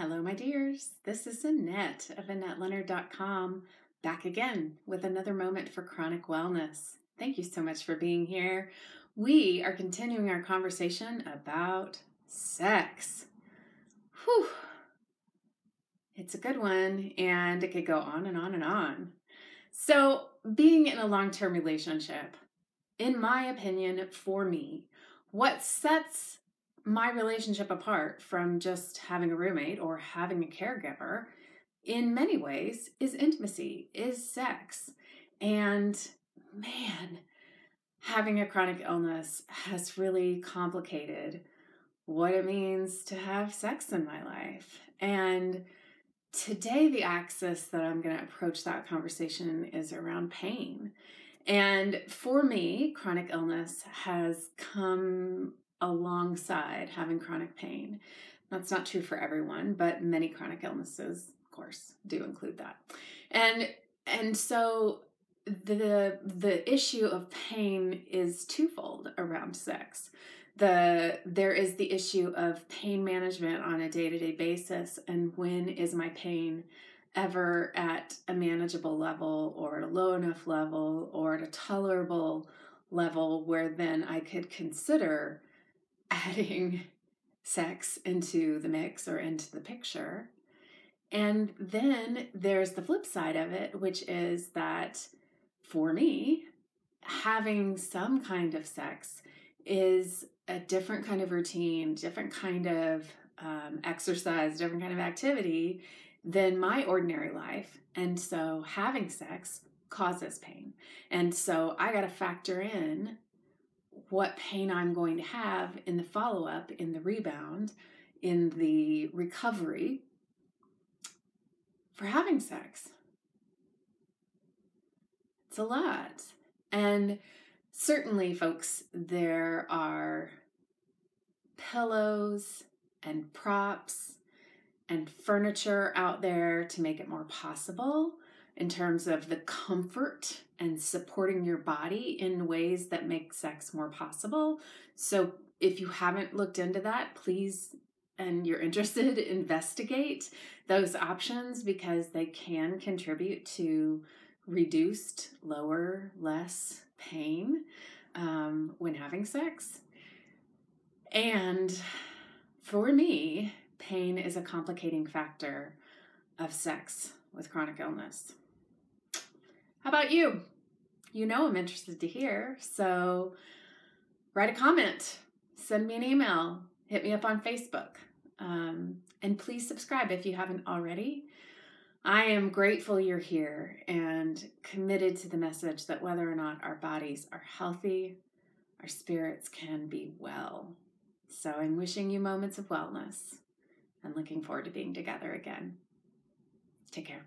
Hello, my dears. This is Annette of AnnetteLeonard.com back again with another moment for chronic wellness. Thank you so much for being here. We are continuing our conversation about sex. Whew. It's a good one, and it could go on and on and on. So, being in a long term relationship, in my opinion, for me, what sets my relationship apart from just having a roommate or having a caregiver in many ways is intimacy, is sex. And man, having a chronic illness has really complicated what it means to have sex in my life. And today, the axis that I'm going to approach that conversation is around pain. And for me, chronic illness has come alongside having chronic pain. That's not true for everyone, but many chronic illnesses, of course, do include that. And and so the the issue of pain is twofold around sex. The there is the issue of pain management on a day-to-day basis and when is my pain ever at a manageable level or at a low enough level or at a tolerable level where then I could consider adding sex into the mix or into the picture. And then there's the flip side of it, which is that for me, having some kind of sex is a different kind of routine, different kind of um, exercise, different kind of activity than my ordinary life. And so having sex causes pain. And so I got to factor in what pain I'm going to have in the follow up, in the rebound, in the recovery for having sex. It's a lot. And certainly, folks, there are pillows and props and furniture out there to make it more possible in terms of the comfort and supporting your body in ways that make sex more possible. So if you haven't looked into that, please and you're interested, investigate those options because they can contribute to reduced, lower, less pain um, when having sex. And for me, pain is a complicating factor of sex with chronic illness. How about you? You know I'm interested to hear, so write a comment, send me an email, hit me up on Facebook, um, and please subscribe if you haven't already. I am grateful you're here and committed to the message that whether or not our bodies are healthy, our spirits can be well. So I'm wishing you moments of wellness and looking forward to being together again. Take care.